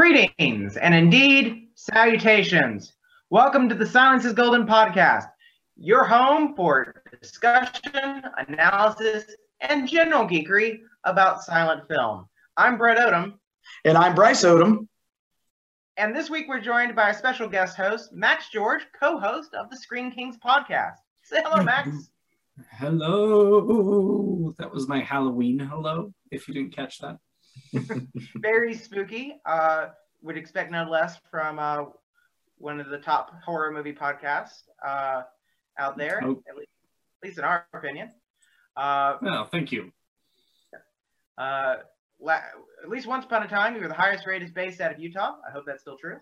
Greetings and indeed salutations. Welcome to the Silence is Golden podcast, your home for discussion, analysis, and general geekery about silent film. I'm Brett Odom. And I'm Bryce Odom. And this week we're joined by a special guest host, Max George, co host of the Screen Kings podcast. Say hello, Max. Hello. That was my Halloween hello, if you didn't catch that. Very spooky. Uh, would expect no less from uh, one of the top horror movie podcasts uh, out there, Oh. at, least, at least in our opinion. Uh, Oh, thank you. uh, la- at least once upon a time, you were the highest rated based out of Utah. I hope that's still true.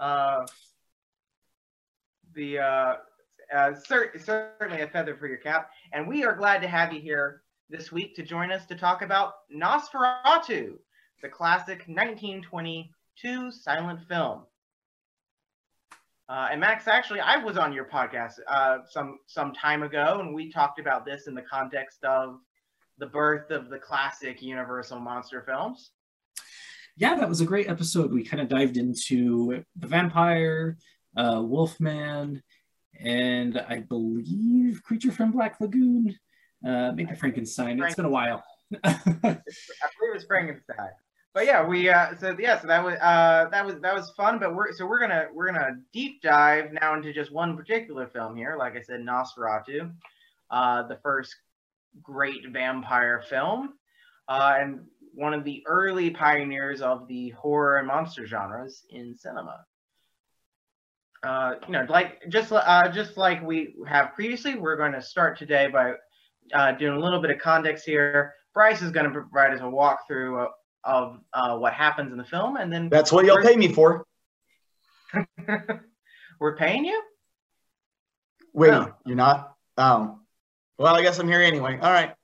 Uh, the uh, uh, cer- certainly a feather for your cap, and we are glad to have you here this week to join us to talk about Nosferatu, the classic 1922 silent film. Uh, and Max, actually, I was on your podcast uh, some some time ago, and we talked about this in the context of the birth of the classic Universal monster films. Yeah, that was a great episode. We kind of dived into the vampire, uh, Wolfman, and I believe Creature from Black Lagoon, uh, maybe Frankenstein. It's been a while. I believe it's Frankenstein. But yeah, we uh, so yeah, so that was uh, that was that was fun. But we're so we're gonna we're gonna deep dive now into just one particular film here. Like I said, Nosferatu, uh, the first great vampire film, uh, and one of the early pioneers of the horror and monster genres in cinema. Uh, you know, like just uh, just like we have previously, we're going to start today by uh, doing a little bit of context here. Bryce is going to provide us a walkthrough of, of uh, what happens in the film, and then That's what y'all pay me for. we're paying you. Wait, No. you're not? Oh. Well, I guess I'm here anyway. All right.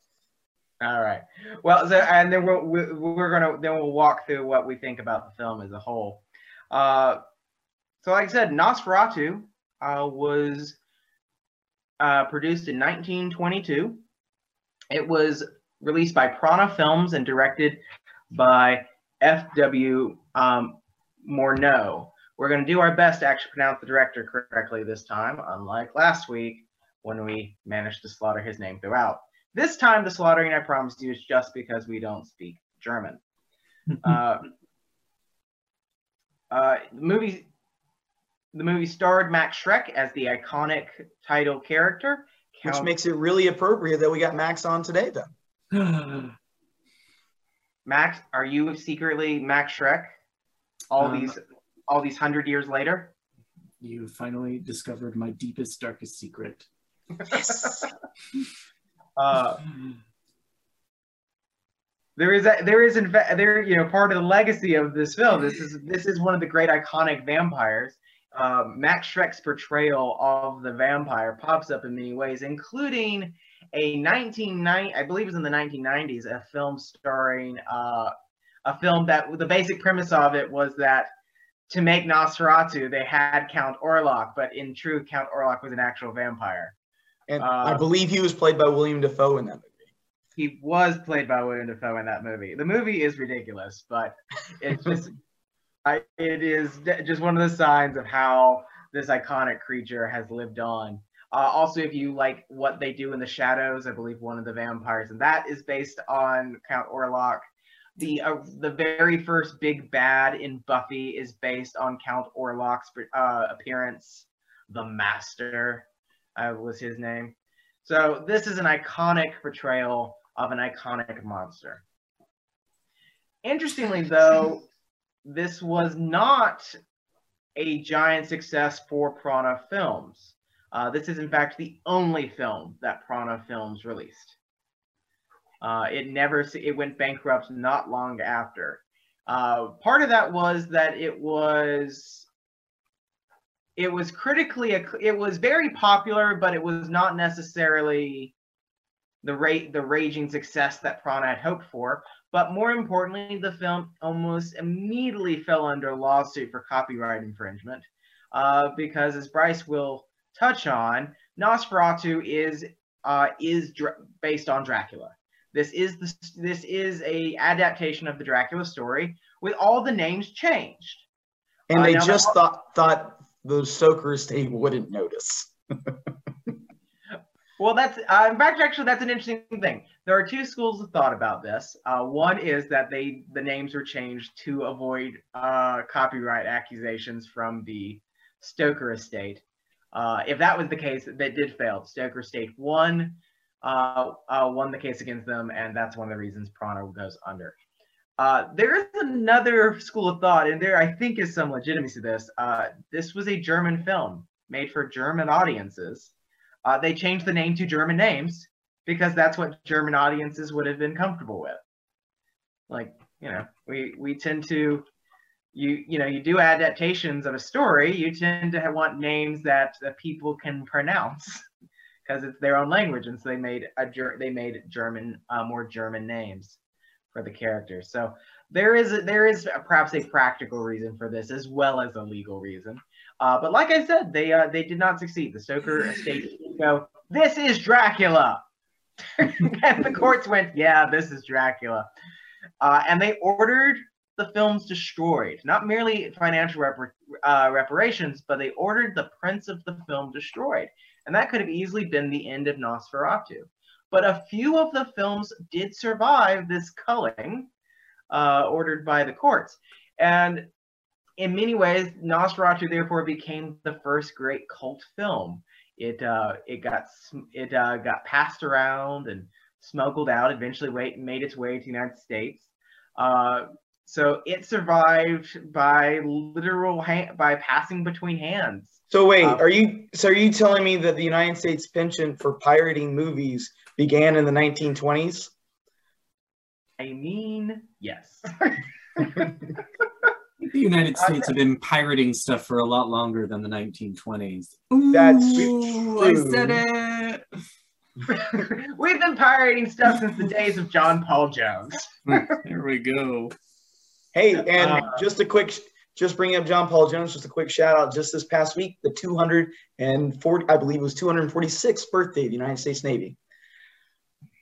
All right. Well, so, and then we'll, we're gonna then we'll walk through what we think about the film as a whole. Uh, so, like I said, Nosferatu uh, was uh, produced in 1922. It was released by Prana Films and directed by F.W. Um, Murnau. We're going to do our best to actually pronounce the director correctly this time, unlike last week when we managed to slaughter his name throughout. This time, the slaughtering, I promise you, is just because we don't speak German. uh, uh, the movie, the movie starred Max Schreck as the iconic title character. Which makes it really appropriate that we got Max on today, then. Max, are you secretly Max Schreck? All Um, these, all these hundred years later. you finally discovered my deepest, darkest secret. Yes. Uh, there is a, there is in fact there you know part of the legacy of this film. This is this is one of the great iconic vampires. Uh, Max Schreck's portrayal of the vampire pops up in many ways, including a 1990 I believe it was in the 1990s a film starring uh, a film that the basic premise of it was that to make Nosferatu they had Count Orlok, but in true Count Orlok was an actual vampire. and Uh, I believe he was played by William Dafoe in that movie. he was played by William Dafoe in that movie. The movie is ridiculous, but it's just it is just one of the signs of how this iconic creature has lived on. Uh, also, if you like what they do in the shadows, I believe one of the vampires, and that is based on Count Orlok. The uh, the very first big bad in Buffy is based on Count Orlok's uh, appearance. The Master uh, was his name. So this is an iconic portrayal of an iconic monster. Interestingly, though, this was not a giant success for Prana Films. Uh, this is, in fact, the only film that Prana Films released. Uh, it never it went bankrupt not long after. Uh, part of that was that it was it was critically it was very popular, but it was not necessarily the rate the raging success that Prana had hoped for. But more importantly, the film almost immediately fell under lawsuit for copyright infringement uh, because, as Bryce will touch on, Nosferatu is uh, is dra- based on Dracula. This is the, this is a adaptation of the Dracula story with all the names changed. And Uh, they just that- thought thought the Stoker estate wouldn't notice. Well, that's uh, in fact, actually, that's an interesting thing. There are two schools of thought about this. Uh, one is that they the names were changed to avoid uh, copyright accusations from the Stoker estate. Uh, if that was the case, that did fail. Stoker estate won, uh, uh, won the case against them, and that's one of the reasons Prana goes under. There is another school of thought, and there I think is some legitimacy to this. This was a German film made for German audiences. Uh, they changed the name to German names because that's what German audiences would have been comfortable with. Like, you know, we we tend to you you know you do adaptations of a story, you tend to have, want names that, people can pronounce because it's their own language, and so they made a they made German uh, more German names for the characters. So there is there is a, perhaps a practical reason for this as well as a legal reason. Uh, but like I said, they uh, they did not succeed. The Stoker estate go, this is Dracula. and the courts went, yeah, this is Dracula. Uh, and they ordered the films destroyed, not merely financial repar- uh, reparations, but they ordered the prints of the film destroyed. And that could have easily been the end of Nosferatu. But a few of the films did survive this culling uh, ordered by the courts. And in many ways, Nosferatu therefore became the first great cult film. It uh, it got it uh, got passed around and smuggled out. Eventually, wait, made its way to the United States. Uh, so it survived by literal by passing between hands. So wait, Uh, are you so are you telling me that the United States penchant for pirating movies began in the 1920s? I mean, yes. The United States have been pirating stuff for a lot longer than the 1920s. That's Ooh, I said it. We've been pirating stuff since the days of John Paul Jones. there we go. Hey, and Uh, just a quick, just bringing up John Paul Jones, just a quick shout out. Just this past week, the 240, I believe it was 246th birthday of the United States Navy.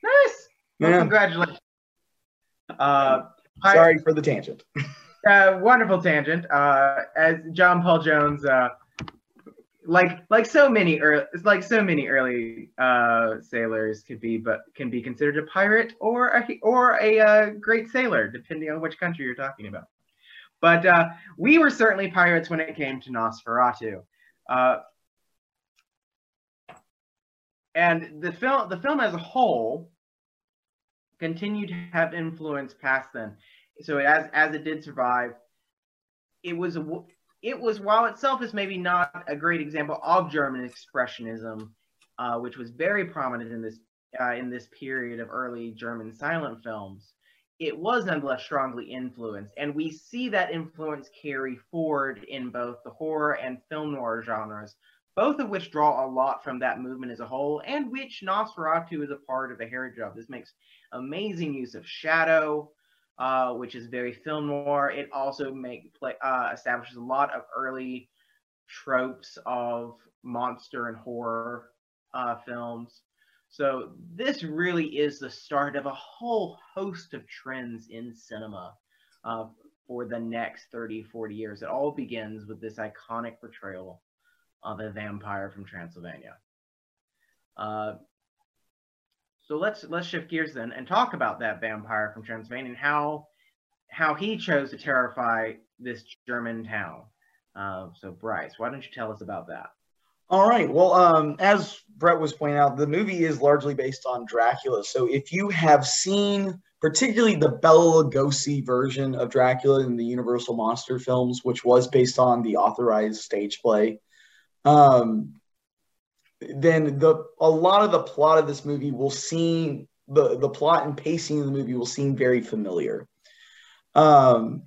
Nice. Well, Yeah. congratulations. Uh, Sorry for the tangent. wonderful tangent. Uh, as John Paul Jones, uh, like like so many early, like so many early uh, sailors could be, but can be considered a pirate or a or a uh, great sailor, depending on which country you're talking about. But uh, we were certainly pirates when it came to Nosferatu. Uh, and the film, the film as a whole, continued to have influence past then so as as it did survive, it was it was while itself is maybe not a great example of German expressionism, uh, which was very prominent in this uh, in this period of early German silent films. It was nonetheless strongly influenced, and we see that influence carry forward in both the horror and film noir genres, both of which draw a lot from that movement as a whole, and which Nosferatu is a part of the heritage of. This makes amazing use of shadow, uh, which is very film noir. It also make play uh, establishes a lot of early tropes of monster and horror uh, films. So this really is the start of a whole host of trends in cinema uh, for the next 30, 40 years. It all begins with this iconic portrayal of a vampire from Transylvania. So let's let's shift gears then and talk about that vampire from Transylvania and how how he chose to terrify this German town. Uh, so Bryce, why don't you tell us about that? All right. Well, um, as Brett was pointing out, the movie is largely based on Dracula. So if you have seen, particularly the Bela Lugosi version of Dracula in the Universal Monster films, which was based on the authorized stage play, um, then the a lot of the plot of this movie will seem the the plot and pacing of the movie will seem very familiar. Um,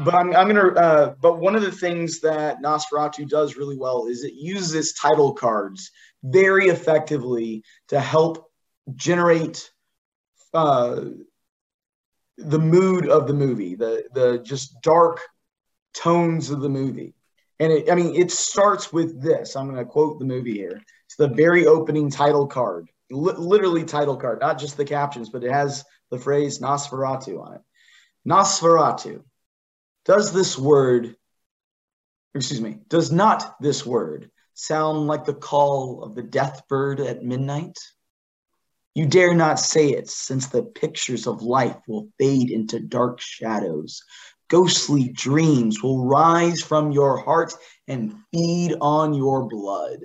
but I'm, I'm gonna. Uh, but one of the things that Nosferatu does really well is it uses title cards very effectively to help generate uh, the mood of the movie, the the just dark tones of the movie. And it, I mean, it starts with this. I'm going to quote the movie here. It's the very opening title card. li- literally title card, not just the captions, but it has the phrase Nosferatu on it. Nosferatu. Does this word, excuse me, does not this word sound like the call of the death bird at midnight? You dare not say it, since the pictures of life will fade into dark shadows. Ghostly dreams will rise from your heart and feed on your blood.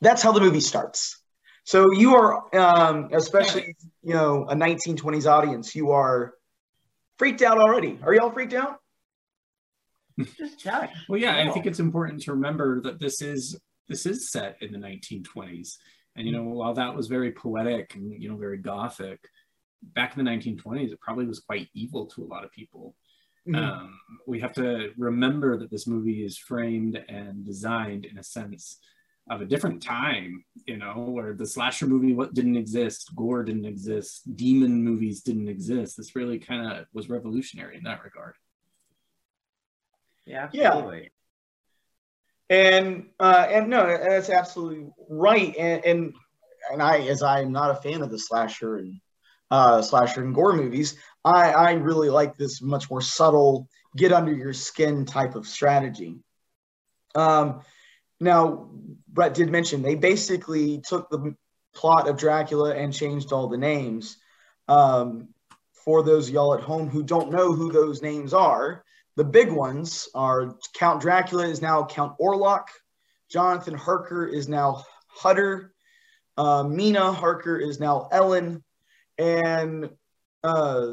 That's how the movie starts. So you are, um, especially you know, a 1920s audience, you are freaked out already. Are y'all freaked out? Just chatting. Well, yeah, I think it's important to remember that this is this is set in the 1920s, and you know, while that was very poetic and you know very gothic, back in the 1920s, it probably was quite evil to a lot of people. Mhm. Um, we have to remember that this movie is framed and designed in a sense of a different time, you know, where the slasher movie what didn't exist, gore didn't exist, demon movies didn't exist. This really kind of was revolutionary in that regard. Yeah, Yeah. absolutely. And uh, and no, that's absolutely right. And and and I, as I'm not a fan of the slasher and uh, slasher and gore movies, I I really like this much more subtle, get under your skin type of strategy. Um, now Brett did mention they basically took the plot of Dracula and changed all the names. Um, for those y'all at home who don't know who those names are, the big ones are Count Dracula is now Count Orlok, Jonathan Harker is now Hutter, uh, Mina Harker is now Ellen, and uh,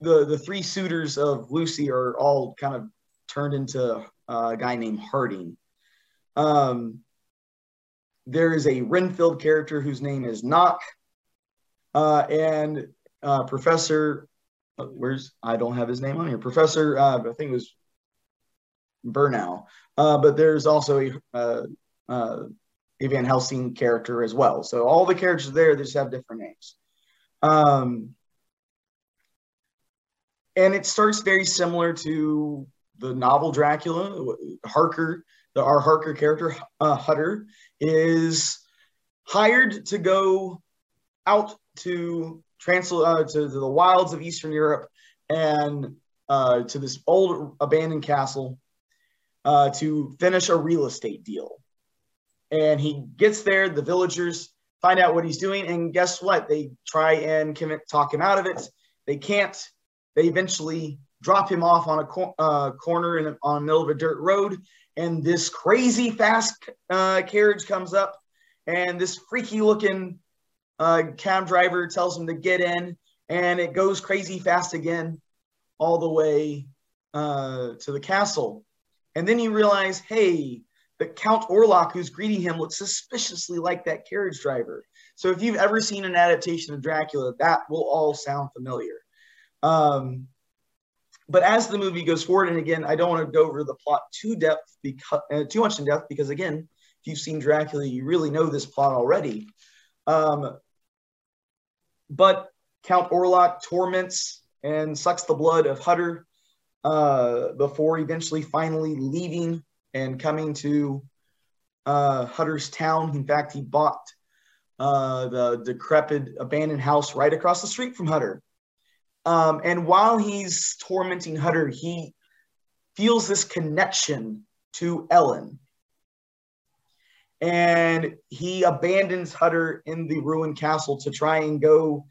the the three suitors of Lucy are all kind of turned into uh, a guy named Harding. Um, there is a Renfield character whose name is Knock, uh, and uh, Professor uh, where's I don't have his name on here. Professor, uh, I think it was Burnow. Uh, but there's also a uh, Van Helsing character as well. So all the characters there, just have different names. Um, and it starts very similar to the novel Dracula. Harker, the our Harker character, uh, Hutter, is hired to go out to Transl- uh, to, to the wilds of Eastern Europe and uh, to this old abandoned castle uh, to finish a real estate deal. And he gets there, the villagers find out what he's doing, and guess what? They try and talk him out of it. They can't. They eventually drop him off on a cor- uh, corner in on the middle of a dirt road, and this crazy fast uh, carriage comes up, and this freaky looking uh, cab driver tells him to get in, and it goes crazy fast again, all the way uh, to the castle. And then you realize, hey, the Count Orlok who's greeting him looks suspiciously like that carriage driver. So if you've ever seen an adaptation of Dracula, that will all sound familiar. Um, but as the movie goes forward, and again, I don't want to go over the plot too depth because uh, too much in depth because again, if you've seen Dracula, you really know this plot already. Um, but Count Orlok torments and sucks the blood of Hutter uh, before eventually finally leaving and coming to uh, Hutter's town. In fact, he bought uh, the decrepit abandoned house right across the street from Hutter. Um, and while he's tormenting Hutter, he feels this connection to Ellen. And he abandons Hutter in the ruined castle to try and go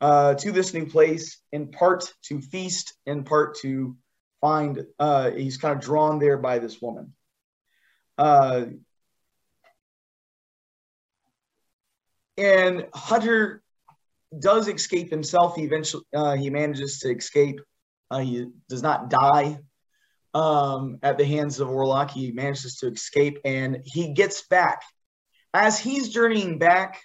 uh, to this new place, in part to feast, in part to find, uh, he's kind of drawn there by this woman. Uh, and Hutter does escape himself. He eventually uh, he manages to escape. Uh, he does not die um, at the hands of Orlok. He manages to escape, and he gets back. As he's journeying back,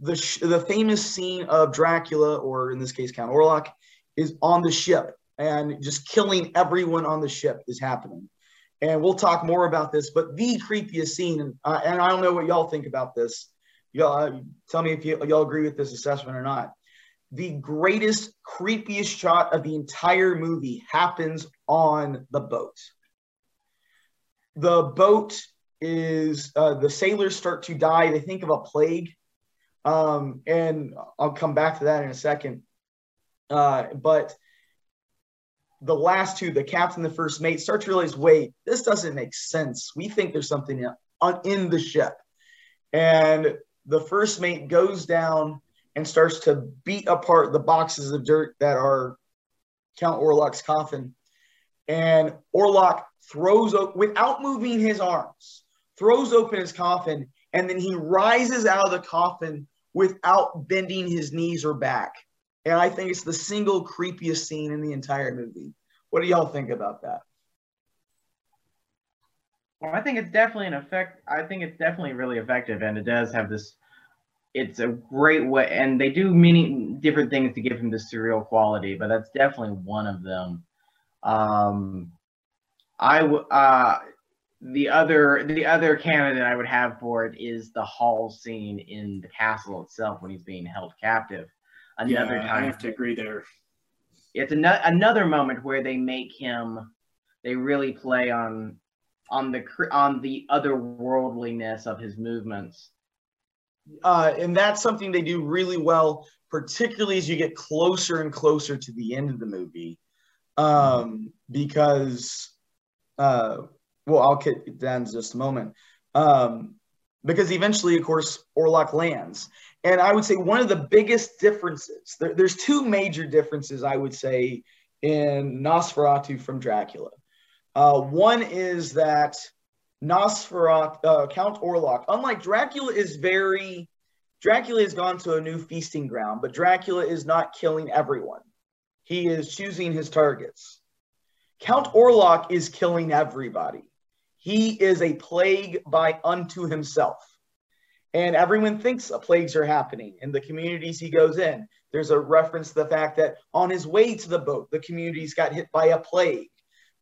the sh- the famous scene of Dracula, or in this case Count Orlok, is on the ship, and just killing everyone on the ship is happening. And we'll talk more about this, but the creepiest scene, and, uh, and I don't know what y'all think about this y'all uh, tell me if you, y'all agree with this assessment or not. The greatest, creepiest shot of the entire movie happens on the boat. The boat is uh, the sailors start to die. They think of a plague, um, and I'll come back to that in a second. Uh, but the last two, the captain, the first mate, start to realize, wait, this doesn't make sense. We think there's something in, in the ship, and the first mate goes down and starts to beat apart the boxes of dirt that are Count Orlok's coffin. And Orlok throws without moving his arms, throws open his coffin, and then he rises out of the coffin without bending his knees or back. And I think it's the single creepiest scene in the entire movie. What do y'all think about that? Well, I think it's definitely an effect. I think it's definitely really effective, and it does have this. It's a great way, and they do many different things to give him the surreal quality, but that's definitely one of them. Um, I uh, the other the other candidate I would have for it is the hall scene in the castle itself when he's being held captive. Another yeah, time, I have to agree there. It's an- another moment where they make him. They really play on on the on the otherworldliness of his movements. Uh, and that's something they do really well, particularly as you get closer and closer to the end of the movie, um, because uh, well, I'll get that in just a moment. Um, because eventually, of course, Orlok lands. And I would say one of the biggest differences, there, there's two major differences, I would say, in Nosferatu from Dracula. Uh, one is that Nosferatu, uh, Count Orlok, unlike Dracula, is very, Dracula has gone to a new feasting ground, but Dracula is not killing everyone. He is choosing his targets. Count Orlok is killing everybody. He is a plague by unto himself. And everyone thinks plagues are happening in the communities he goes in. There's a reference to the fact that on his way to the boat, the communities got hit by a plague.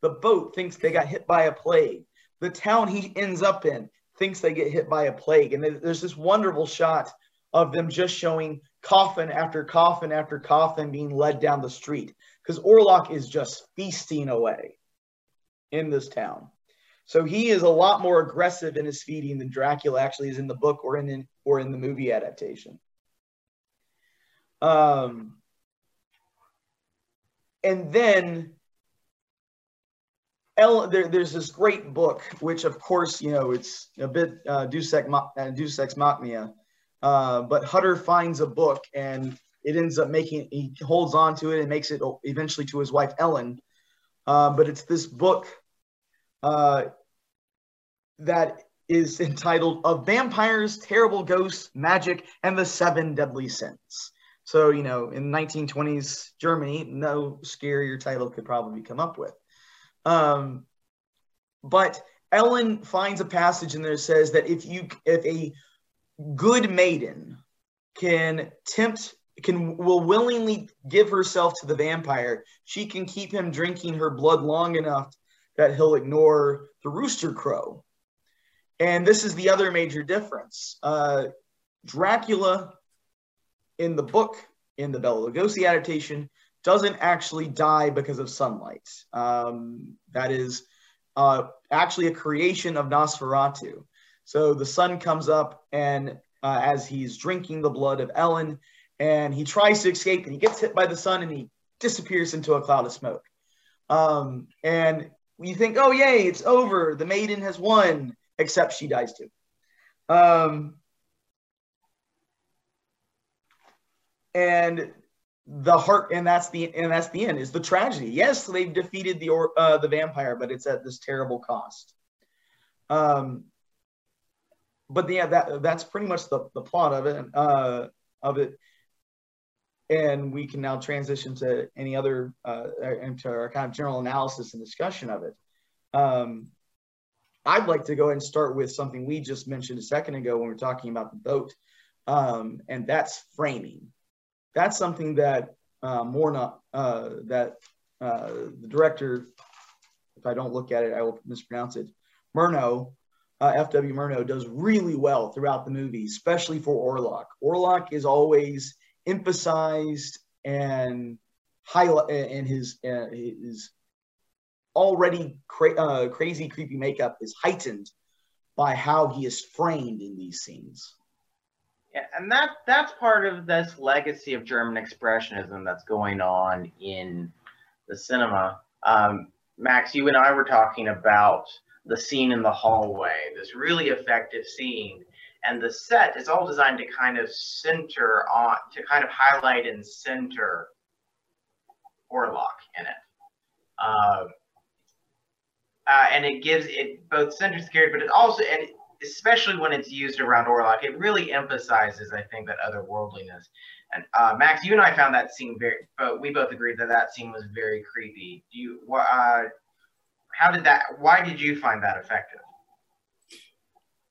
The boat thinks they got hit by a plague. The town he ends up in thinks they get hit by a plague. And there's this wonderful shot of them just showing coffin after coffin after coffin being led down the street because Orlok is just feasting away in this town. So he is a lot more aggressive in his feeding than Dracula actually is in the book or in the, or in the movie adaptation. Um, and then El, there, there's this great book, which of course, you know, it's a bit uh, Deus, Ex, uh, uh, but Hutter finds a book and it ends up making he holds on to it and makes it eventually to his wife Ellen. Uh, but it's this book uh, that is entitled "Of Vampires, Terrible Ghosts, Magic, and the Seven Deadly Sins." So you know, in 1920s Germany, no scarier title could probably come up with. Um, but Ellen finds a passage in there that says that if you if a good maiden can tempt can will willingly give herself to the vampire, she can keep him drinking her blood long enough that he'll ignore the rooster crow. And this is the other major difference. Uh, Dracula in the book, in the Bela Lugosi adaptation, doesn't actually die because of sunlight. Um, that is uh, actually a creation of Nosferatu. So the sun comes up, and uh, as he's drinking the blood of Ellen, and he tries to escape and he gets hit by the sun and he disappears into a cloud of smoke. Um, and you think, oh, yay, it's over. The maiden has won, except she dies too. Um, and the heart, and that's the and that's the end. Is the tragedy? Yes, they've defeated the or, uh, the vampire, but it's at this terrible cost. Um, but yeah, that that's pretty much the, the plot of it. Uh, of it and we can now transition to any other uh, into our kind of general analysis and discussion of it. Um, I'd like to go and start with something we just mentioned a second ago when we are talking about the boat, um, and that's framing. That's something that uh, Morna, uh, that uh, the director, if I don't look at it, I will mispronounce it, Murno, uh, F.W. Murnau does really well throughout the movie, especially for Orlok. Orlok is always emphasized and highlight and his uh, his already cra- uh, crazy creepy makeup is heightened by how he is framed in these scenes. Yeah, and that that's part of this legacy of German expressionism that's going on in the cinema. Um, Max, you and I were talking about the scene in the hallway, this really effective scene, and the set is all designed to kind of center on, to kind of highlight and center Orlok in it. Uh, uh, and it gives it both centers character, but it also, and especially when it's used around Orlok, it really emphasizes, I think, that otherworldliness. And uh, Max, you and I found that scene very, but we both agreed that that scene was very creepy. Do you, uh, how did that? Why did you find that effective?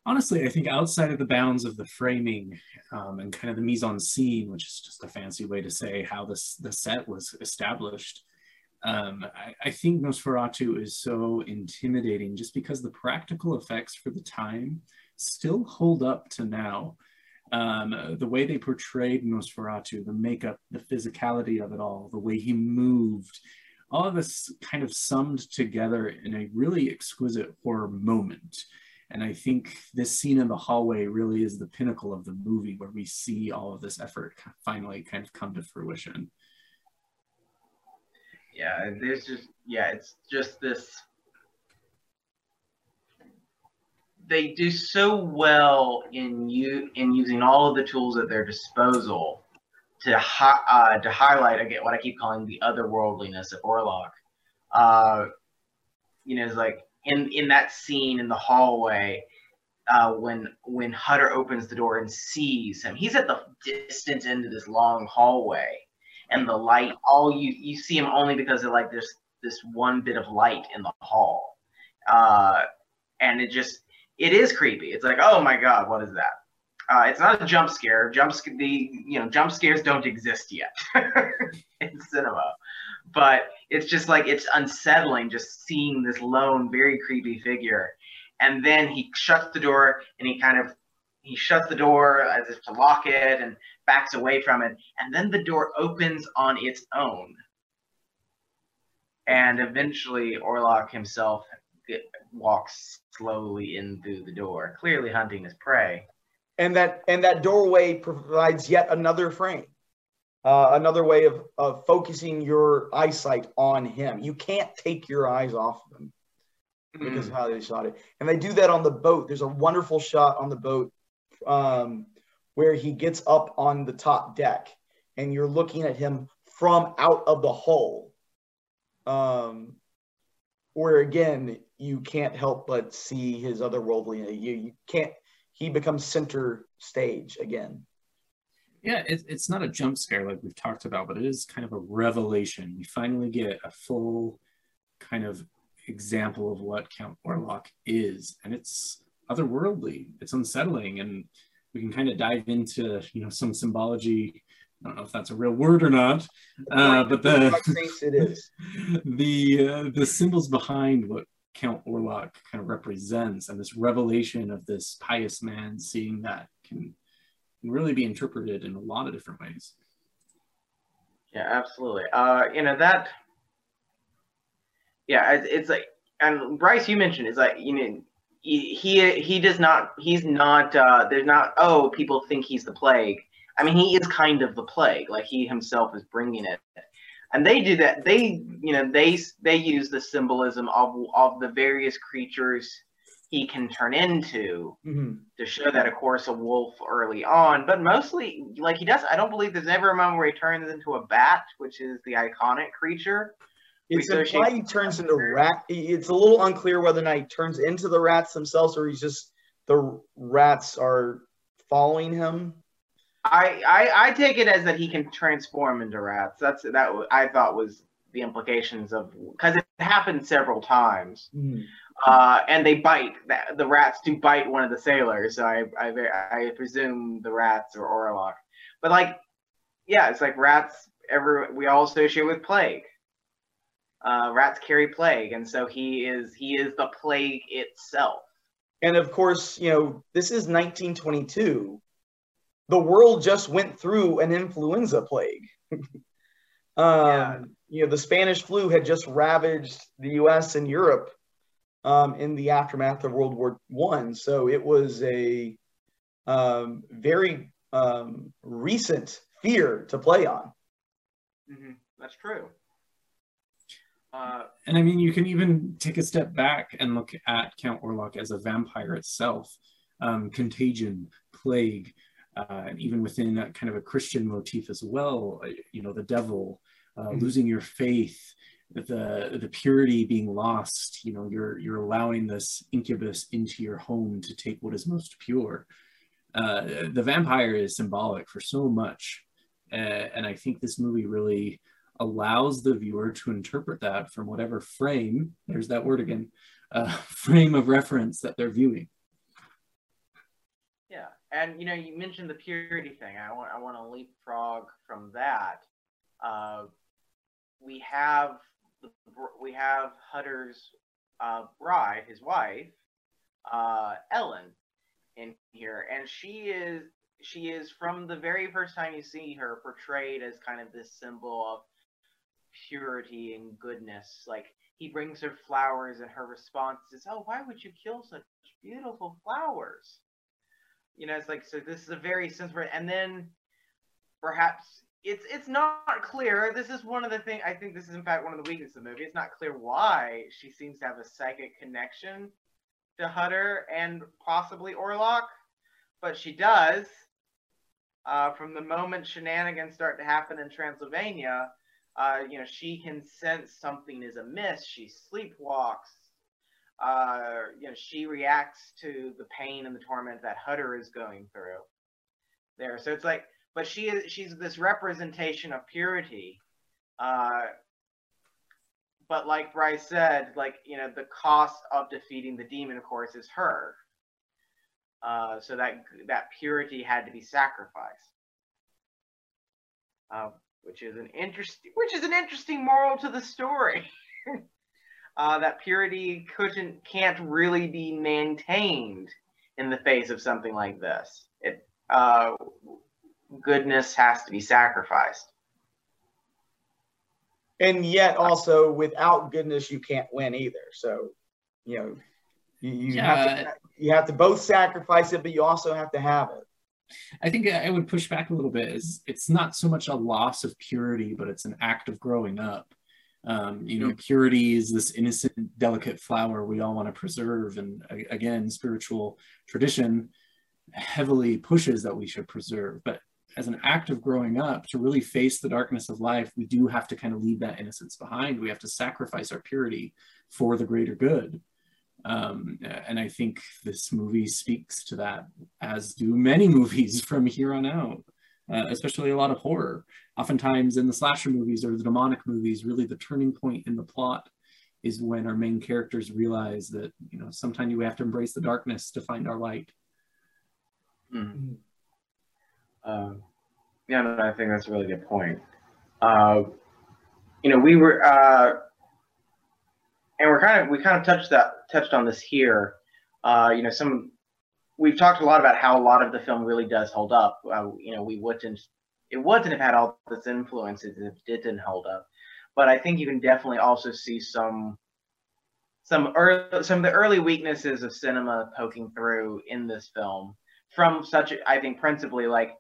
Honestly, I think outside of the bounds of the framing um, and kind of the mise en scene, which is just a fancy way to say how this the set was established, um, I, I, think Nosferatu is so intimidating just because the practical effects for the time still hold up to now. Um, the way they portrayed Nosferatu, the makeup, the physicality of it all, the way he moved, all of this kind of summed together in a really exquisite horror moment. And I think this scene in the hallway really is the pinnacle of the movie where we see all of this effort finally kind of come to fruition yeah there's just yeah it's just this they do so well in you in using all of the tools at their disposal to hi, uh, to highlight again what I keep calling the otherworldliness of Orlok. Uh, you know, it's like in in that scene in the hallway uh, when when Hutter opens the door and sees him. He's at the distant end of this long hallway, and the light all you you see him only because of like there's this one bit of light in the hall. Uh and it just it is creepy. It's like oh my god what is that? Uh, it's not a jump scare. Jump the you know jump scares don't exist yet in cinema but it's just like it's unsettling just seeing this lone very creepy figure and then he shuts the door and he kind of he shuts the door as if to lock it and backs away from it, and then the door opens on its own. And eventually, Orlok himself walks slowly in through the door, clearly hunting his prey. And that and that doorway provides yet another frame, uh, another way of, of focusing your eyesight on him. You can't take your eyes off of him because mm. of how they shot it. And they do that on the boat. There's a wonderful shot on the boat um, where he gets up on the top deck and you're looking at him from out of the hull. Um, where again, you can't help but see his otherworldly. You, you can't, he becomes center stage again. Yeah, it, it's not a jump scare like we've talked about, but it is kind of a revelation. We finally get a full kind of example of what Count Orlok is, and it's otherworldly. It's unsettling, and we can kind of dive into you know some symbology. I don't know if that's a real word or not, uh, but the it is the uh, the symbols behind what Count Orlok kind of represents, and this revelation of this pious man seeing that can, can really be interpreted in a lot of different ways. Yeah, absolutely. Uh, you know that. Yeah, it's, it's like, and Bryce, you mentioned is like you know he he does not he's not uh there's not oh people think he's the plague i mean he is kind of the plague like he himself is bringing it and they do that they you know they they use the symbolism of of the various creatures he can turn into mm-hmm. to show that of course a wolf early on but mostly like he does i don't believe there's ever a moment where he turns into a bat which is the iconic creature it's implied he turns into rat. It's a little unclear whether or not he turns into the rats themselves or he's just the rats are following him. I, I I take it as that he can transform into rats. That's that I thought was the implications of because it happened several times, mm. Uh, and they bite. The rats do bite one of the sailors. So I I, I presume the rats are Orlok, but like, yeah, it's like rats. Ever we all associate with plague uh, rats carry plague, and so he is he is the plague itself. And of course, you know this is 1922. The world just went through an influenza plague. um, yeah. You know, the Spanish flu had just ravaged the U.S. and Europe um, in the aftermath of World War One. So it was a um, very um, recent fear to play on. Mm-hmm. That's true. Uh, and I mean, you can even take a step back and look at Count Orlok as a vampire itself. Um, contagion, plague, uh, and even within a, kind of a Christian motif as well. Uh, you know, the devil, uh, mm-hmm. losing your faith, the the purity being lost. You know, you're you're allowing this incubus into your home to take what is most pure. Uh, the vampire is symbolic for so much, uh, and I think this movie really allows the viewer to interpret that from whatever frame. There's that word again, uh, frame of reference that they're viewing. Yeah, and you know, you mentioned the purity thing. I want I want to leapfrog from that. Uh, we have we have Hutter's uh, bride, his wife, uh, Ellen, in here, and she is she is from the very first time you see her portrayed as kind of this symbol of purity and goodness. Like he brings her flowers, and her response is, "Oh, why would you kill such beautiful flowers?" You know, it's like so. This is a very sensible, and then perhaps it's it's not clear. This is one of the things I think this is in fact one of the weaknesses of the movie. It's not clear why she seems to have a psychic connection to Hutter and possibly Orlok, but she does. Uh, from the moment shenanigans start to happen in Transylvania, uh, you know she can sense something is amiss. She sleepwalks. Uh, you know she reacts to the pain and the torment that Hutter is going through. There, so it's like but she is she's this representation of purity. Uh, but like Bryce said, like you know, the cost of defeating the demon, of course, is her. Uh, so that that purity had to be sacrificed, uh, which is an interesting which is an interesting moral to the story. uh, that purity couldn't can't really be maintained in the face of something like this. It uh, goodness has to be sacrificed. And yet, also, without goodness, you can't win either. So, you know, you, you yeah. have to you have to both sacrifice it, but you also have to have it. I think I would push back a little bit. Is it's not so much a loss of purity, but it's an act of growing up. Um, you know, mm-hmm. purity is this innocent, delicate flower we all want to preserve, and again, spiritual tradition heavily pushes that we should preserve. But as an act of growing up to really face the darkness of life we do have to kind of leave that innocence behind. We have to sacrifice our purity for the greater good. Um, and i think this movie speaks to that as do many movies from here on out uh, especially a lot of horror. Oftentimes in the slasher movies or the demonic movies really the turning point in the plot is when our main characters realize that you know sometimes we have to embrace the darkness to find our light. Mm-hmm. Um, yeah, no, I think that's a really good point. Uh, you know, we were, uh, and we're kind of we kind of touched that touched on this here. Uh, you know, some we've talked a lot about how a lot of the film really does hold up. Uh, you know, we wouldn't it wouldn't have had all this influence if it didn't hold up. But I think you can definitely also see some some early, some of the early weaknesses of cinema poking through in this film from such I think principally like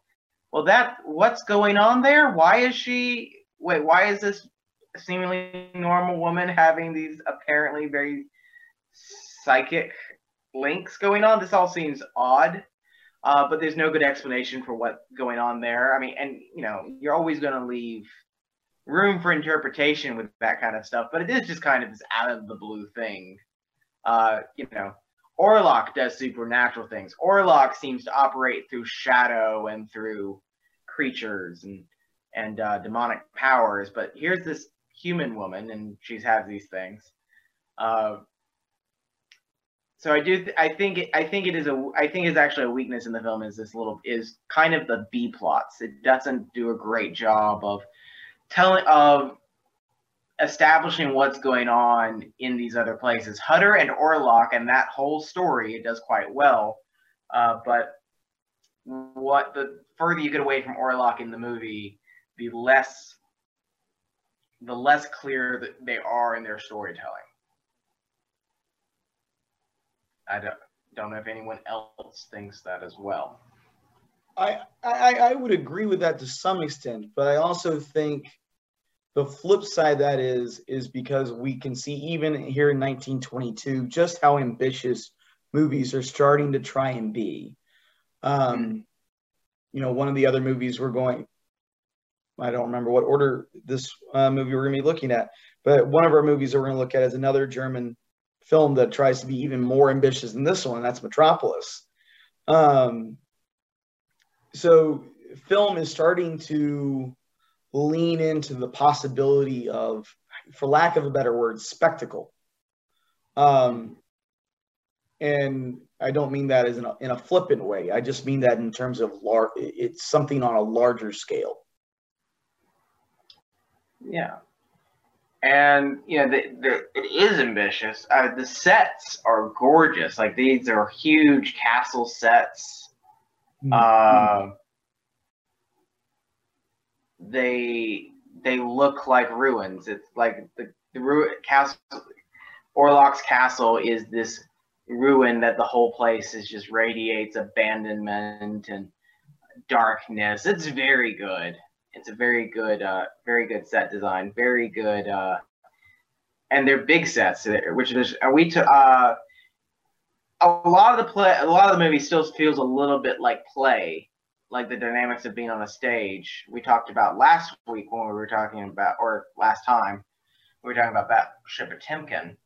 well, that what's going on there? Why is she? Wait, why is this seemingly normal woman having these apparently very psychic links going on? This all seems odd, uh, but there's no good explanation for what's going on there. I mean, and you know, you're always going to leave room for interpretation with that kind of stuff, but it is just kind of this out of the blue thing. Uh, you know, Orlok does supernatural things. Orlok seems to operate through shadow and through creatures and and uh, demonic powers. But here's this human woman, and she has these things. Uh, so I do. Th- I think. I think it is a. I think it's actually a weakness in the film. Is this little is kind of the B plots. It doesn't do a great job of telling of establishing what's going on in these other places. Hutter and Orlok and that whole story it does quite well, uh, but what the further you get away from Orlok in the movie, the less the less clear that they are in their storytelling. I don't don't know if anyone else thinks that as well. I, I I would agree with that to some extent, but I also think the flip side that is is because we can see even here in 1922 just how ambitious movies are starting to try and be. Um, you know, one of the other movies we're going, I don't remember what order this uh, movie we're going to be looking at, but one of our movies that we're going to look at is another German film that tries to be even more ambitious than this one, and that's Metropolis. Um, so film is starting to lean into the possibility of, for lack of a better word, spectacle. Um, and I don't mean that as in a, in a flippant way. I just mean that in terms of lar- it's something on a larger scale. Yeah, and you know, the, the, it is ambitious. Uh, the sets are gorgeous. Like these are huge castle sets. Mm-hmm. Uh, they they look like ruins. It's like the the ruin castle. Orlok's castle is this ruin that the whole place is just radiates abandonment and darkness. It's very good. It's a very good, uh, very good set design. Very good, uh, and they're big sets, which is are we to uh, a lot of the play, a lot of the movie still feels a little bit like play like the dynamics of being on a stage. We talked about last week when we were talking about, or last time, we were talking about Battleship Potemkin,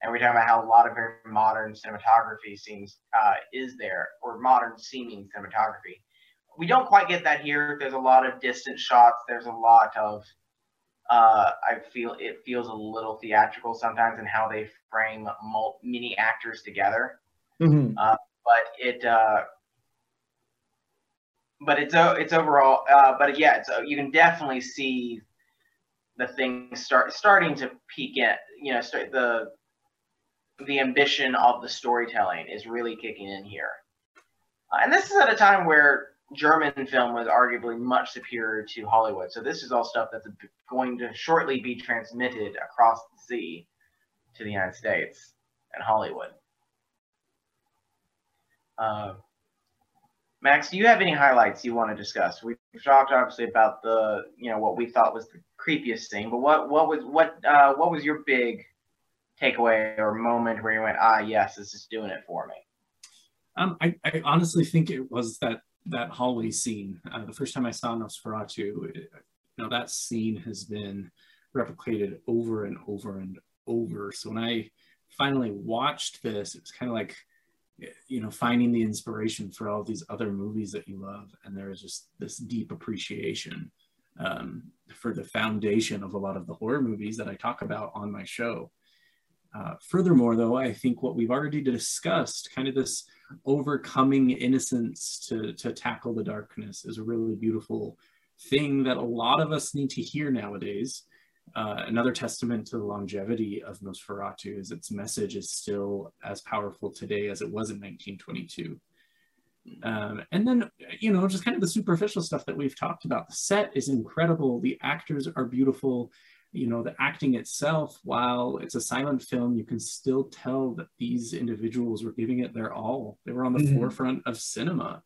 and we are talking about how a lot of very modern cinematography seems uh, is there, or modern seeming cinematography. We don't quite get that here. There's a lot of distant shots. There's a lot of uh, I feel it feels a little theatrical sometimes in how they frame many actors together. Mm-hmm. Uh, but it uh, but it's it's overall. Uh, but yeah, it's, you can definitely see the things start starting to peak in. You know, start, the the ambition of the storytelling is really kicking in here, uh, and this is at a time where German film was arguably much superior to Hollywood. So this is all stuff that's going to shortly be transmitted across the sea to the United States and Hollywood. Uh, Max, do you have any highlights you want to discuss? We've talked obviously about the, you know, what we thought was the creepiest thing, but what what was what uh, what was your big takeaway or moment where you went, ah, yes, this is doing it for me? Um, I, I honestly think it was that that hallway scene. Uh, the first time I saw Nosferatu, it, you know, that scene has been replicated over and over and over. So when I finally watched this, it was kind of like you know finding the inspiration for all these other movies that you love. And there is just this deep appreciation um, for the foundation of a lot of the horror movies that i talk about on my show. Uh, furthermore though i think what we've already discussed kind of this overcoming innocence to, to tackle the darkness is a really beautiful thing that a lot of us need to hear nowadays uh, another testament to the longevity of Nosferatu is its message is still as powerful today as it was in 1922. Um, and then, you know, just kind of the superficial stuff that we've talked about. The set is incredible. The actors are beautiful. You know, the acting itself, while it's a silent film, you can still tell that these individuals were giving it their all. They were on the mm-hmm. forefront of cinema.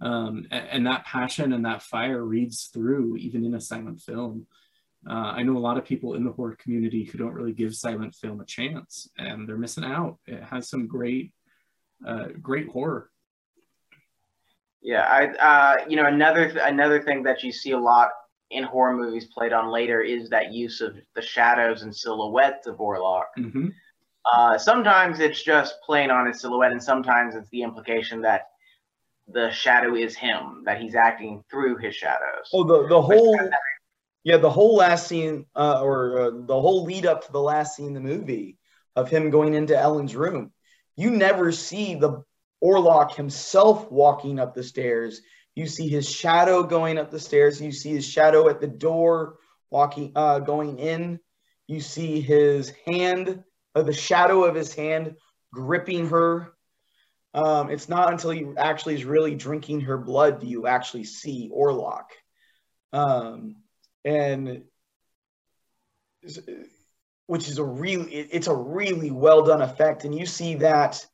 Um, and, and, that passion and that fire reads through even in a silent film. Uh, I know a lot of people in the horror community who don't really give silent film a chance, and they're missing out. It has some great, uh, great horror. Yeah, I, uh, you know, another another thing that you see a lot in horror movies played on later is that use of the shadows and silhouettes of Orlok. Mm-hmm. Uh, sometimes it's just playing on his silhouette, and sometimes it's the implication that the shadow is him, that he's acting through his shadows. Oh, the the whole yeah, the whole last scene, uh, or uh, the whole lead up to the last scene in the movie of him going into Ellen's room, you never see the Orlok himself walking up the stairs. You see his shadow going up the stairs. You see his shadow at the door walking, uh, going in. You see his hand, uh, the shadow of his hand gripping her. Um, it's not until he actually is really drinking her blood do you actually see Orlok. Um, and which is a really it's a really well done effect and you see that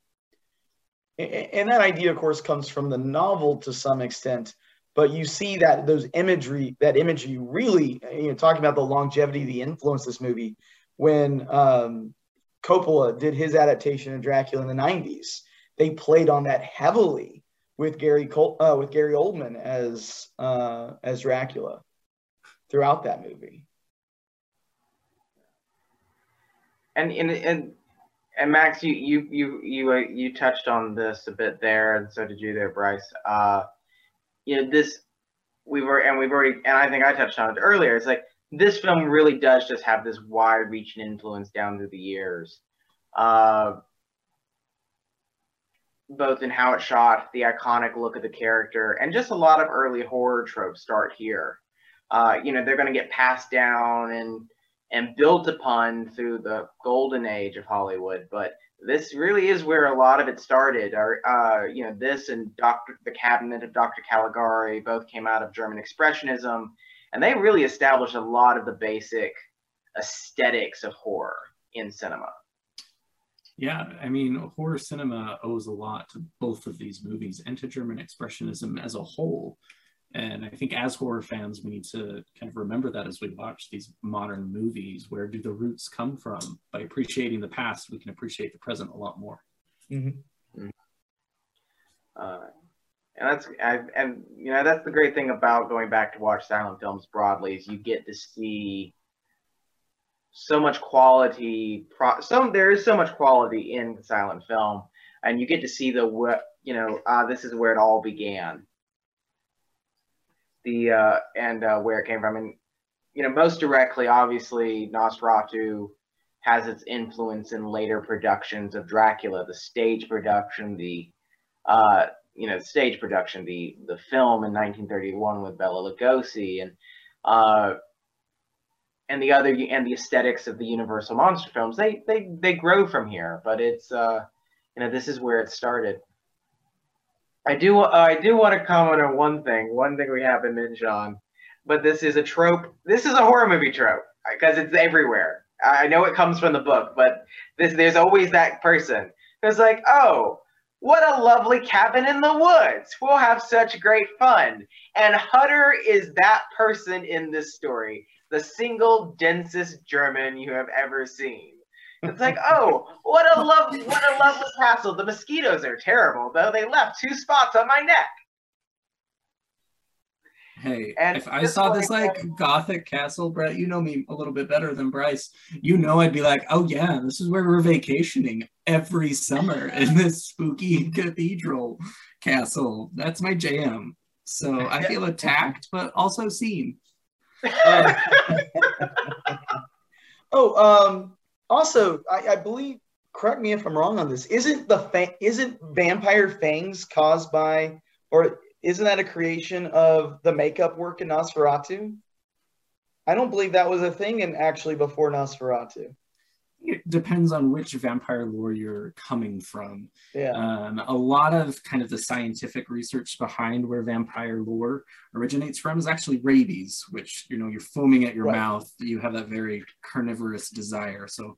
and that idea, of course, comes from the novel to some extent. But you see that those imagery, that imagery, really, you know, talking about the longevity, the influence this movie, when um, Coppola did his adaptation of Dracula in the '90s, they played on that heavily with Gary Col- uh, with Gary Oldman as uh, as Dracula throughout that movie. And and and and Max, you you you you uh, you touched on this a bit there, and so did you there, Bryce. Uh, you know this we were and we've already and I think I touched on it earlier. It's like this film really does just have this wide-reaching influence down through the years, uh, both in how it's shot, the iconic look of the character, and just a lot of early horror tropes start here. Uh, you know, they're going to get passed down and and built upon through the golden age of Hollywood. But this really is where a lot of it started. Or, uh, you know, this and Doctor the Cabinet of Dr. Caligari both came out of German Expressionism, and they really established a lot of the basic aesthetics of horror in cinema. Yeah, I mean, horror cinema owes a lot to both of these movies and to German Expressionism as a whole. And I think as horror fans, we need to kind of remember that as we watch these modern movies. Where do the roots come from? By appreciating the past, we can appreciate the present a lot more. Mm-hmm. Uh, and that's I, and you know that's the great thing about going back to watch silent films broadly is you get to see so much quality. Pro, some there is so much quality in silent film, and you get to see the what you know uh, this is where it all began the uh, and uh, where it came from. And you know, most directly, obviously, Nosferatu has its influence in later productions of Dracula, the stage production, the uh, you know, stage production, the the film in 1931 with Bela Lugosi, and uh, and the other and the aesthetics of the Universal monster films. They they they grow from here, but it's uh, you know, this is where it started. I do I do want to comment on one thing. One thing we haven't mentioned on, but this is a trope. This is a horror movie trope because it's everywhere. I know it comes from the book, but this there's always that person who's like, "Oh, what a lovely cabin in the woods. We'll have such great fun." And Hutter is that person in this story, the single densest German you have ever seen. It's like, oh, what a love, what a lovely castle. The mosquitoes are terrible, though. They left two spots on my neck. Hey, and if I saw this like gothic castle, Brett, you know me a little bit better than Bryce. You know I'd be like, oh yeah, this is where we're vacationing every summer in this spooky cathedral castle. That's my jam. So I feel attacked, but also seen. Uh, oh, um, also, I, I, believe. Correct me if I'm wrong on this. Isn't the fa- isn't vampire fangs caused by, or isn't that a creation of the makeup work in Nosferatu? I don't believe that was a thing in actually before Nosferatu it depends on which vampire lore you're coming from. Yeah. Um, a lot of kind of the scientific research behind where vampire lore originates from is actually rabies, which you know you're foaming at your right. mouth. You have that very carnivorous desire. So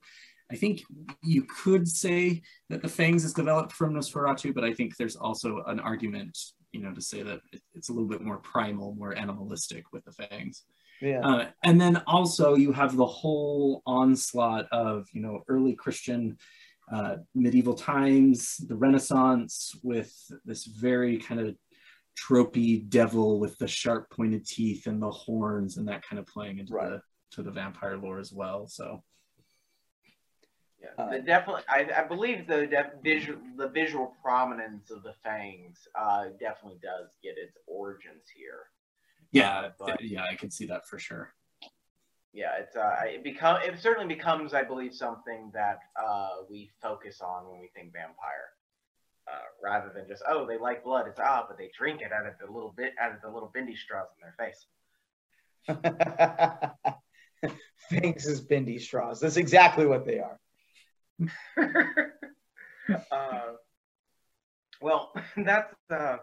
I think you could say that the fangs is developed from Nosferatu, but I think there's also an argument, you know, to say that it's a little bit more primal, more animalistic with the fangs. Yeah. Uh, and then also you have the whole onslaught of you know early Christian uh, medieval times, the Renaissance, with this very kind of tropey devil with the sharp pointed teeth and the horns and that kind of playing into right. the to the vampire lore as well. So. Yeah, the definitely. I, I believe the def, visual the visual prominence of the fangs uh, definitely does get its origins here. Yeah, but, yeah, I can see that for sure. Yeah, it's uh, it become it certainly becomes, I believe, something that uh, we focus on when we think vampire, uh, rather than just oh they like blood. It's ah, but they drink it out of the little bit out of the little bendy straws in their face. Thanks as bendy straws. That's exactly what they are. uh, well, that's uh,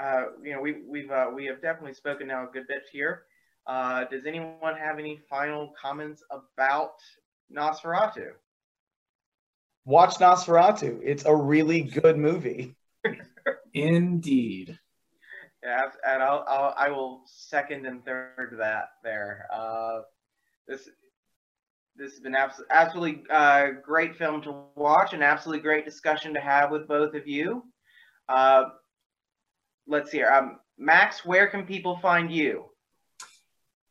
uh, you know, we, we've uh, we have definitely spoken now a good bit here. Uh, does anyone have any final comments about Nosferatu? watch Nosferatu. It's a really good movie. Indeed. Yeah, and I'll, I'll I will second and third that there. Uh, this this has been abs- absolutely uh, great film to watch, an absolutely great discussion to have with both of you. Uh, let's see. Um, Max, where can people find you?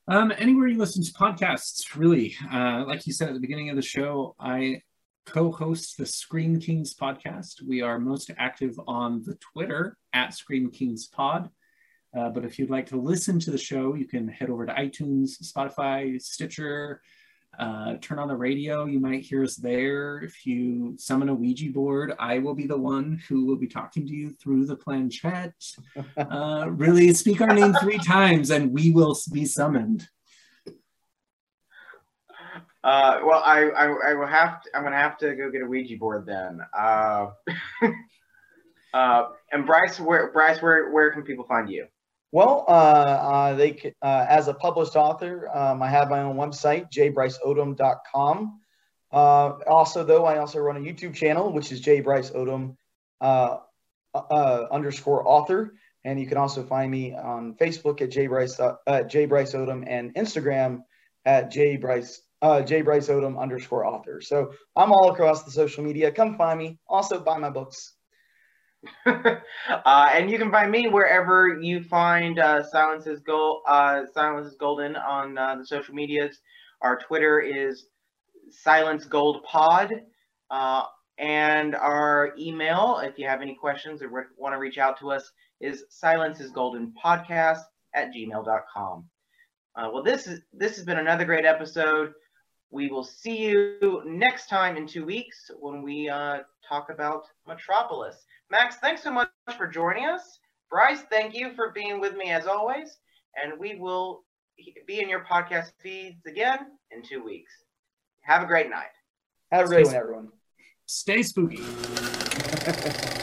Um, anywhere you listen to podcasts, really. Uh, like you said at the beginning of the show, I co-host the Screen Kings podcast. We are most active on the Twitter at Screen Kings Pod. Uh, but if you'd like to listen to the show, you can head over to iTunes, Spotify, Stitcher, uh, turn on the radio. You might hear us there. If you summon a Ouija board, I will be the one who will be talking to you through the planchette. Uh, really, speak our name three times and we will be summoned. Uh, well, I, I, I will have to, I'm gonna have to go get a Ouija board then. Uh, uh, and Bryce, where Bryce, where where can people find you? Well, uh, uh, they uh, as a published author, um, I have my own website, jbryceodom.com. Uh, also, though, I also run a YouTube channel, which is jbryceodom uh, uh, underscore author, and you can also find me on Facebook at jbryce uh, and Instagram at jbryce uh, underscore author. So I'm all across the social media. Come find me. Also, buy my books. uh, and you can find me wherever you find uh, Silence is Gold. Uh, Silence is Golden on uh, the social medias. Our Twitter is Silence Gold Pod, uh, and our email, if you have any questions or re- want to reach out to us, is Silence is Golden Podcast at gmail.com. Uh, well, this is this has been another great episode. We will see you next time in two weeks when we uh, talk about Metropolis. Max, thanks so much for joining us. Bryce, thank you for being with me as always. And we will be in your podcast feeds again in two weeks. Have a great night. Have a great one, everyone. Stay spooky.